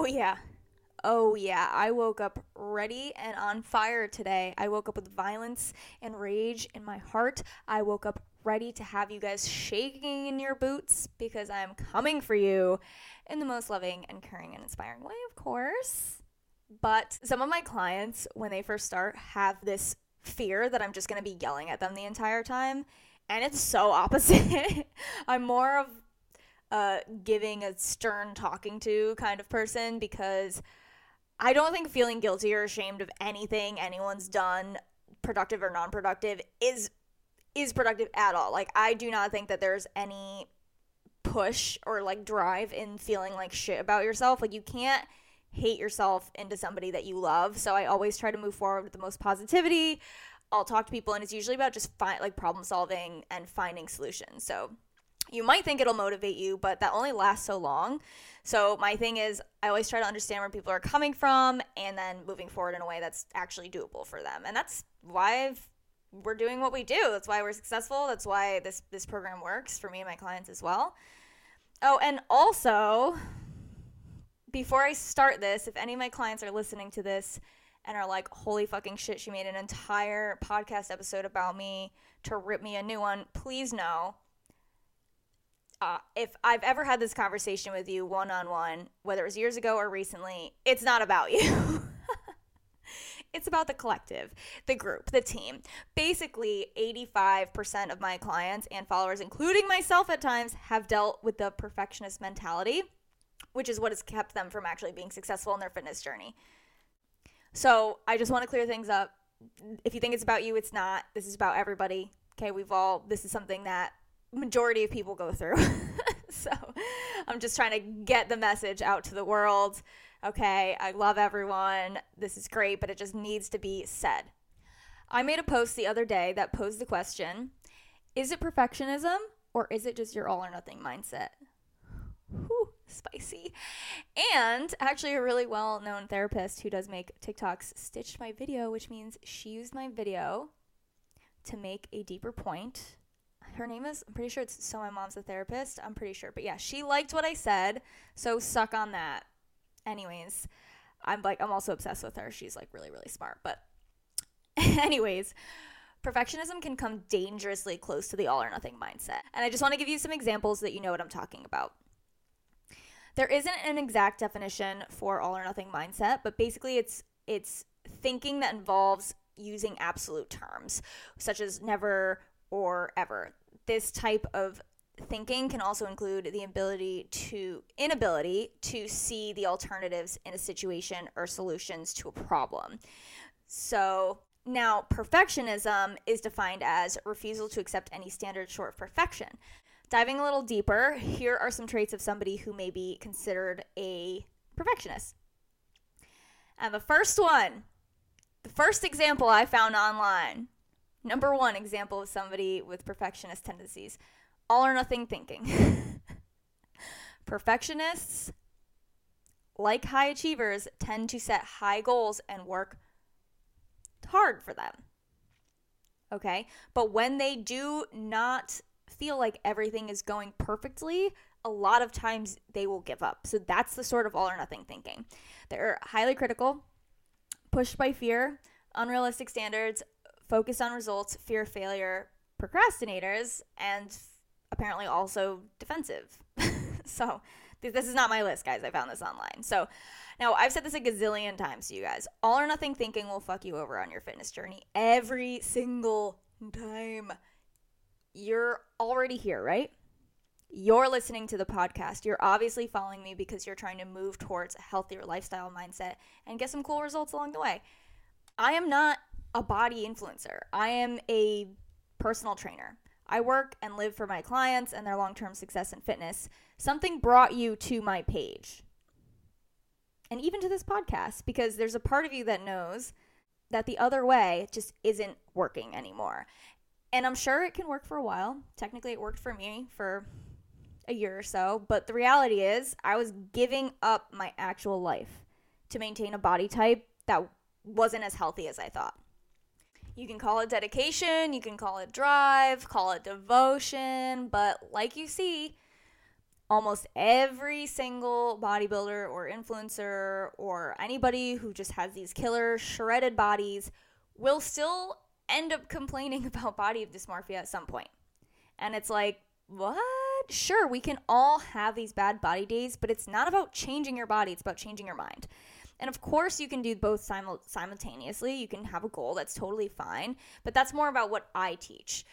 Oh, yeah. Oh, yeah. I woke up ready and on fire today. I woke up with violence and rage in my heart. I woke up ready to have you guys shaking in your boots because I'm coming for you in the most loving and caring and inspiring way, of course. But some of my clients, when they first start, have this fear that I'm just going to be yelling at them the entire time. And it's so opposite. I'm more of uh, giving a stern talking to kind of person because I don't think feeling guilty or ashamed of anything anyone's done, productive or non-productive, is is productive at all. Like I do not think that there's any push or like drive in feeling like shit about yourself. Like you can't hate yourself into somebody that you love. So I always try to move forward with the most positivity. I'll talk to people and it's usually about just find like problem solving and finding solutions. So you might think it'll motivate you, but that only lasts so long. So my thing is I always try to understand where people are coming from and then moving forward in a way that's actually doable for them. And that's why I've, we're doing what we do. That's why we're successful. That's why this this program works for me and my clients as well. Oh, and also before I start this, if any of my clients are listening to this and are like, holy fucking shit, she made an entire podcast episode about me to rip me a new one, please know uh, if I've ever had this conversation with you one on one, whether it was years ago or recently, it's not about you. it's about the collective, the group, the team. Basically, 85% of my clients and followers, including myself at times, have dealt with the perfectionist mentality, which is what has kept them from actually being successful in their fitness journey. So I just want to clear things up. If you think it's about you, it's not. This is about everybody. Okay, we've all, this is something that majority of people go through. so I'm just trying to get the message out to the world. Okay, I love everyone. This is great, but it just needs to be said. I made a post the other day that posed the question Is it perfectionism or is it just your all or nothing mindset? Whew, spicy. And actually, a really well known therapist who does make TikToks stitched my video, which means she used my video to make a deeper point her name is i'm pretty sure it's so my mom's a therapist i'm pretty sure but yeah she liked what i said so suck on that. Anyways i'm like i'm also obsessed with her she's like really really smart but anyways perfectionism can come dangerously close to the all or nothing mindset and i just want to give you some examples that you know what i'm talking about. There isn't an exact definition for all or nothing mindset but basically it's it's thinking that involves using absolute terms such as never or ever this type of thinking can also include the ability to inability to see the alternatives in a situation or solutions to a problem. So, now perfectionism is defined as refusal to accept any standard short of perfection. Diving a little deeper, here are some traits of somebody who may be considered a perfectionist. And the first one, the first example I found online Number one example of somebody with perfectionist tendencies all or nothing thinking. Perfectionists, like high achievers, tend to set high goals and work hard for them. Okay? But when they do not feel like everything is going perfectly, a lot of times they will give up. So that's the sort of all or nothing thinking. They're highly critical, pushed by fear, unrealistic standards, focus on results, fear failure, procrastinators, and apparently also defensive. so th- this is not my list, guys. I found this online. So now I've said this a gazillion times to you guys. All or nothing thinking will fuck you over on your fitness journey every single time. You're already here, right? You're listening to the podcast. You're obviously following me because you're trying to move towards a healthier lifestyle mindset and get some cool results along the way. I am not a body influencer. I am a personal trainer. I work and live for my clients and their long term success and fitness. Something brought you to my page and even to this podcast because there's a part of you that knows that the other way just isn't working anymore. And I'm sure it can work for a while. Technically, it worked for me for a year or so. But the reality is, I was giving up my actual life to maintain a body type that wasn't as healthy as I thought. You can call it dedication, you can call it drive, call it devotion, but like you see, almost every single bodybuilder or influencer or anybody who just has these killer shredded bodies will still end up complaining about body dysmorphia at some point. And it's like, what? Sure, we can all have these bad body days, but it's not about changing your body, it's about changing your mind. And of course, you can do both simul- simultaneously. You can have a goal, that's totally fine. But that's more about what I teach.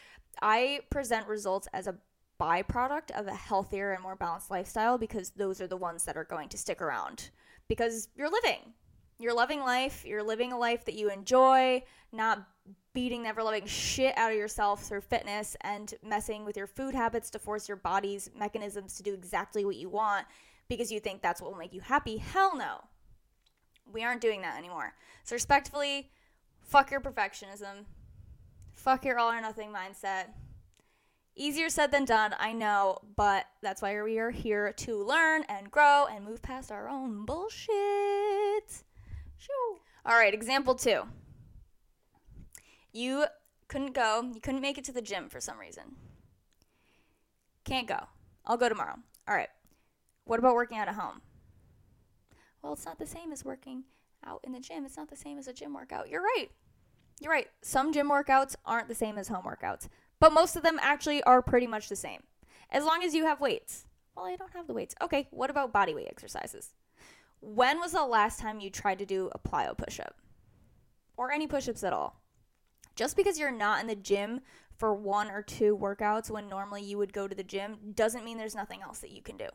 I present results as a byproduct of a healthier and more balanced lifestyle because those are the ones that are going to stick around because you're living. You're loving life. You're living a life that you enjoy, not beating the ever loving shit out of yourself through fitness and messing with your food habits to force your body's mechanisms to do exactly what you want because you think that's what will make you happy. Hell no. We aren't doing that anymore. So, respectfully, fuck your perfectionism. Fuck your all or nothing mindset. Easier said than done, I know, but that's why we are here to learn and grow and move past our own bullshit. Shoo. All right, example two. You couldn't go, you couldn't make it to the gym for some reason. Can't go. I'll go tomorrow. All right. What about working out at home? Well, it's not the same as working out in the gym. It's not the same as a gym workout. You're right. You're right. Some gym workouts aren't the same as home workouts, but most of them actually are pretty much the same. As long as you have weights. Well, I don't have the weights. Okay, what about body weight exercises? When was the last time you tried to do a plyo push up? Or any push ups at all? Just because you're not in the gym for one or two workouts when normally you would go to the gym doesn't mean there's nothing else that you can do.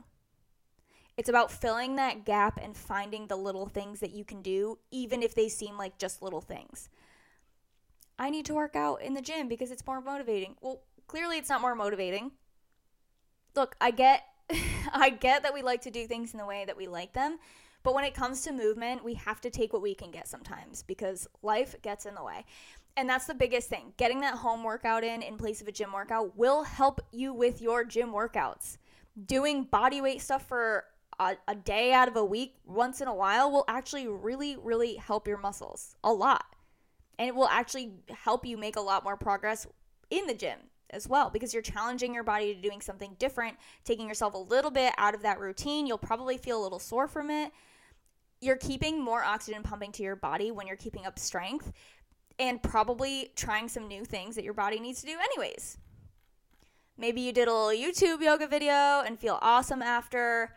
It's about filling that gap and finding the little things that you can do, even if they seem like just little things. I need to work out in the gym because it's more motivating. Well, clearly it's not more motivating. Look, I get I get that we like to do things in the way that we like them, but when it comes to movement, we have to take what we can get sometimes because life gets in the way. And that's the biggest thing. Getting that home workout in in place of a gym workout will help you with your gym workouts. Doing body weight stuff for a, a day out of a week once in a while will actually really, really help your muscles a lot. And it will actually help you make a lot more progress in the gym as well because you're challenging your body to doing something different, taking yourself a little bit out of that routine. You'll probably feel a little sore from it. You're keeping more oxygen pumping to your body when you're keeping up strength and probably trying some new things that your body needs to do, anyways. Maybe you did a little YouTube yoga video and feel awesome after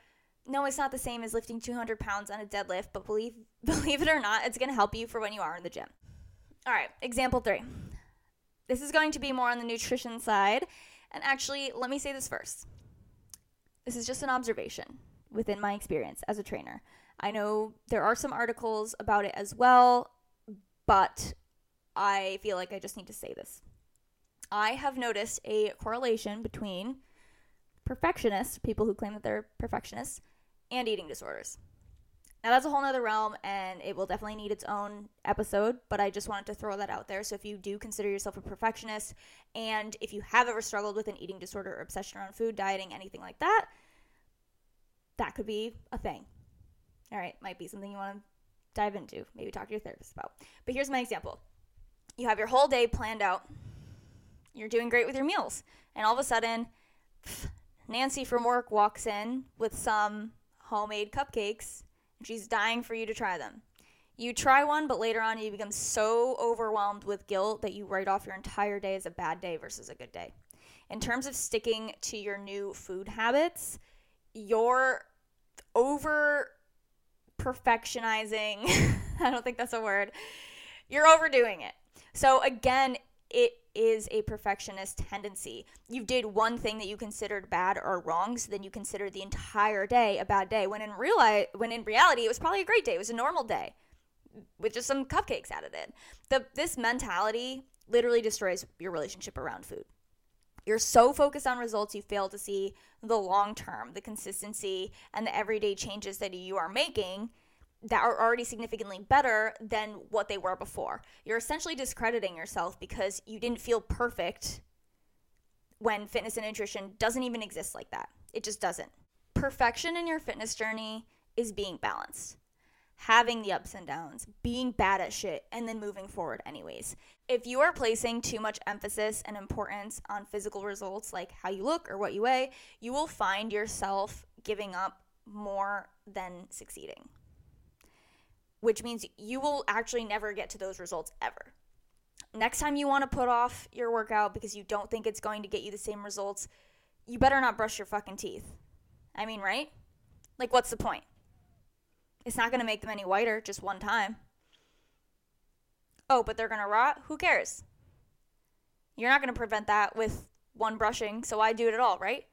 no, it's not the same as lifting 200 pounds on a deadlift, but believe believe it or not, it's going to help you for when you are in the gym. All right, example three. This is going to be more on the nutrition side. And actually, let me say this first. This is just an observation within my experience as a trainer. I know there are some articles about it as well, but I feel like I just need to say this. I have noticed a correlation between perfectionists, people who claim that they're perfectionists, and eating disorders. Now, that's a whole nother realm, and it will definitely need its own episode, but I just wanted to throw that out there. So, if you do consider yourself a perfectionist, and if you have ever struggled with an eating disorder or obsession around food, dieting, anything like that, that could be a thing. All right, might be something you want to dive into, maybe talk to your therapist about. But here's my example you have your whole day planned out, you're doing great with your meals, and all of a sudden, Nancy from work walks in with some homemade cupcakes, and she's dying for you to try them. You try one, but later on you become so overwhelmed with guilt that you write off your entire day as a bad day versus a good day. In terms of sticking to your new food habits, you're over perfectionizing. I don't think that's a word. You're overdoing it. So, again, it is a perfectionist tendency. You did one thing that you considered bad or wrong, so then you considered the entire day a bad day. When in real life, when in reality, it was probably a great day. It was a normal day with just some cupcakes added in. The this mentality literally destroys your relationship around food. You're so focused on results, you fail to see the long term, the consistency, and the everyday changes that you are making that are already significantly better than what they were before. You're essentially discrediting yourself because you didn't feel perfect when fitness and nutrition doesn't even exist like that. It just doesn't. Perfection in your fitness journey is being balanced. having the ups and downs, being bad at shit, and then moving forward anyways. If you are placing too much emphasis and importance on physical results like how you look or what you weigh, you will find yourself giving up more than succeeding. Which means you will actually never get to those results ever. Next time you want to put off your workout because you don't think it's going to get you the same results, you better not brush your fucking teeth. I mean, right? Like, what's the point? It's not going to make them any whiter just one time. Oh, but they're going to rot? Who cares? You're not going to prevent that with one brushing, so why do it at all, right?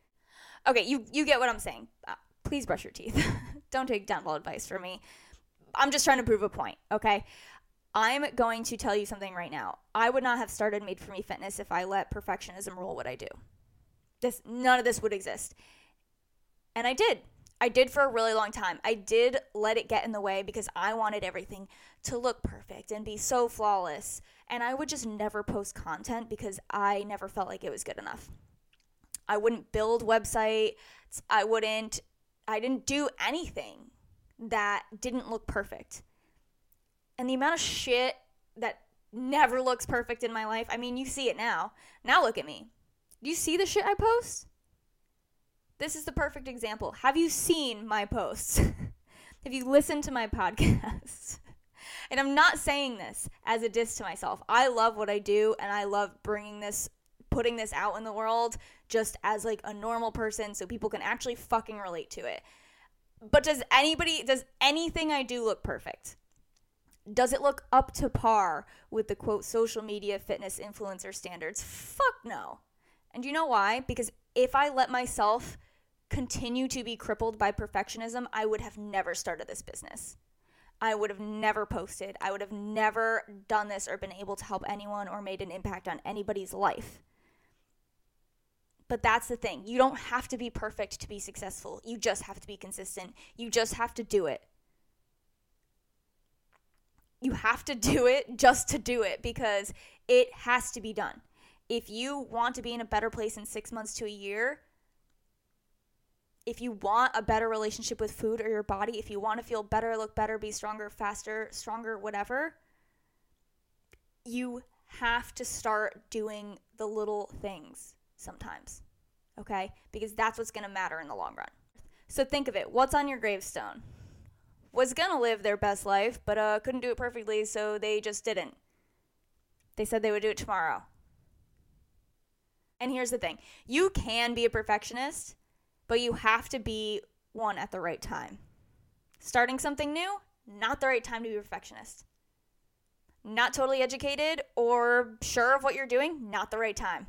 Okay, you, you get what I'm saying. Uh, please brush your teeth. Don't take dental advice from me. I'm just trying to prove a point, okay? I'm going to tell you something right now. I would not have started Made for Me Fitness if I let perfectionism rule what I do. This none of this would exist. And I did. I did for a really long time. I did let it get in the way because I wanted everything to look perfect and be so flawless. And I would just never post content because I never felt like it was good enough. I wouldn't build websites. I wouldn't I didn't do anything that didn't look perfect. And the amount of shit that never looks perfect in my life, I mean, you see it now. Now look at me. Do you see the shit I post? This is the perfect example. Have you seen my posts? Have you listened to my podcast? and I'm not saying this as a diss to myself. I love what I do and I love bringing this putting this out in the world just as like a normal person so people can actually fucking relate to it. But does anybody does anything I do look perfect? Does it look up to par with the quote social media fitness influencer standards? Fuck no. And you know why? Because if I let myself continue to be crippled by perfectionism, I would have never started this business. I would have never posted. I would have never done this or been able to help anyone or made an impact on anybody's life. But that's the thing. You don't have to be perfect to be successful. You just have to be consistent. You just have to do it. You have to do it just to do it because it has to be done. If you want to be in a better place in six months to a year, if you want a better relationship with food or your body, if you want to feel better, look better, be stronger, faster, stronger, whatever, you have to start doing the little things sometimes. Okay? Because that's what's to matter in the long run. So think of it. What's on your gravestone? Was to live their best life, but uh, couldn't do it perfectly, so they just didn't. They said they would do it tomorrow. And here's the thing you can be a perfectionist but you have to be one at the right time. Starting something new, not the right time to be a perfectionist. Not totally educated or sure of what you're doing, not the right time.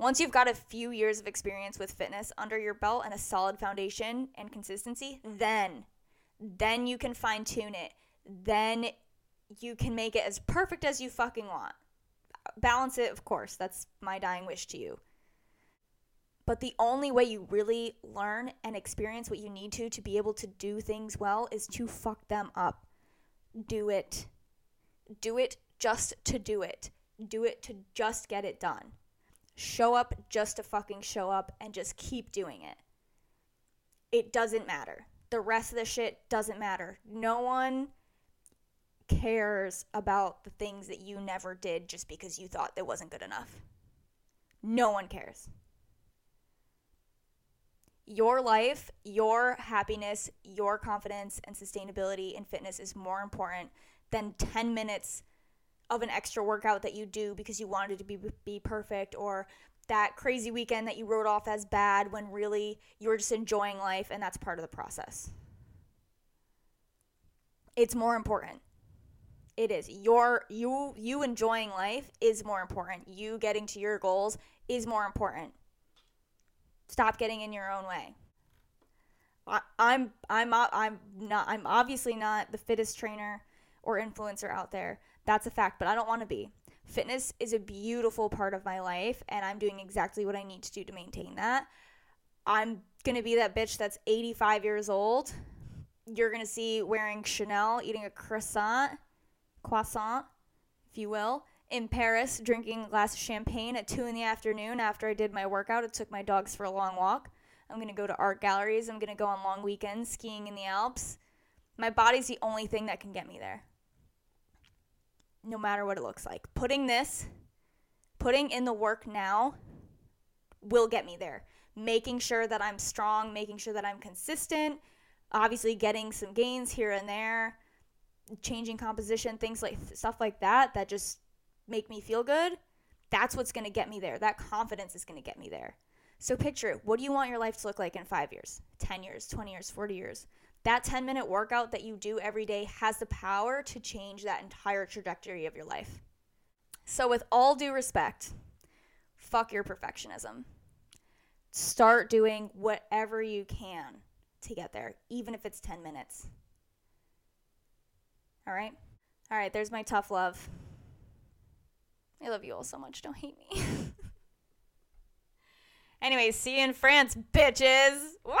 Once you've got a few years of experience with fitness under your belt and a solid foundation and consistency, then then you can fine tune it. Then you can make it as perfect as you fucking want. Balance it, of course. That's my dying wish to you. But the only way you really learn and experience what you need to to be able to do things well is to fuck them up. Do it. Do it just to do it. Do it to just get it done. Show up just to fucking show up and just keep doing it. It doesn't matter. The rest of the shit doesn't matter. No one cares about the things that you never did just because you thought it wasn't good enough. No one cares your life, your happiness, your confidence, and sustainability in fitness is more important than 10 minutes of an extra workout that you do because you wanted to be, be perfect or that crazy weekend that you wrote off as bad when really you were just enjoying life and that's part of the process. It's more important. It is. Your you you enjoying life is more important. You getting to your goals is more important. Stop getting in your own way. I, I'm I'm I'm not I'm obviously not the fittest trainer or influencer out there. That's a fact, but I don't want to be. Fitness is a beautiful part of my life and I'm doing exactly what I need to do to maintain that. I'm going to be that bitch that's 85 years old. You're going to see wearing Chanel, eating a croissant, croissant, if you will, in Paris drinking a glass of champagne at 2 in the afternoon after I did my workout. It took my dogs for a long walk. I'm going to go to art galleries. I'm going to go on long weekends skiing in the Alps. My body's the only thing that can get me there. No matter what it looks like. Putting this, putting in the work now will get me there. Making sure that I'm strong, making sure that I'm consistent, obviously getting some gains here and there, changing composition, things like stuff like that that just make me feel good. That's what's going to get me there. That confidence is going to get me there. So picture it. What do you want your life to look like in 5 years, 10 years, 20 years, 40 years? That 10 minute workout that you do every day has the power to change that entire trajectory of your life. So, with all due respect, fuck your perfectionism. Start doing whatever you can to get there, even if it's 10 minutes. All right? All right, there's my tough love. I love you all so much. Don't hate me. Anyways, see you in France, bitches. Woo!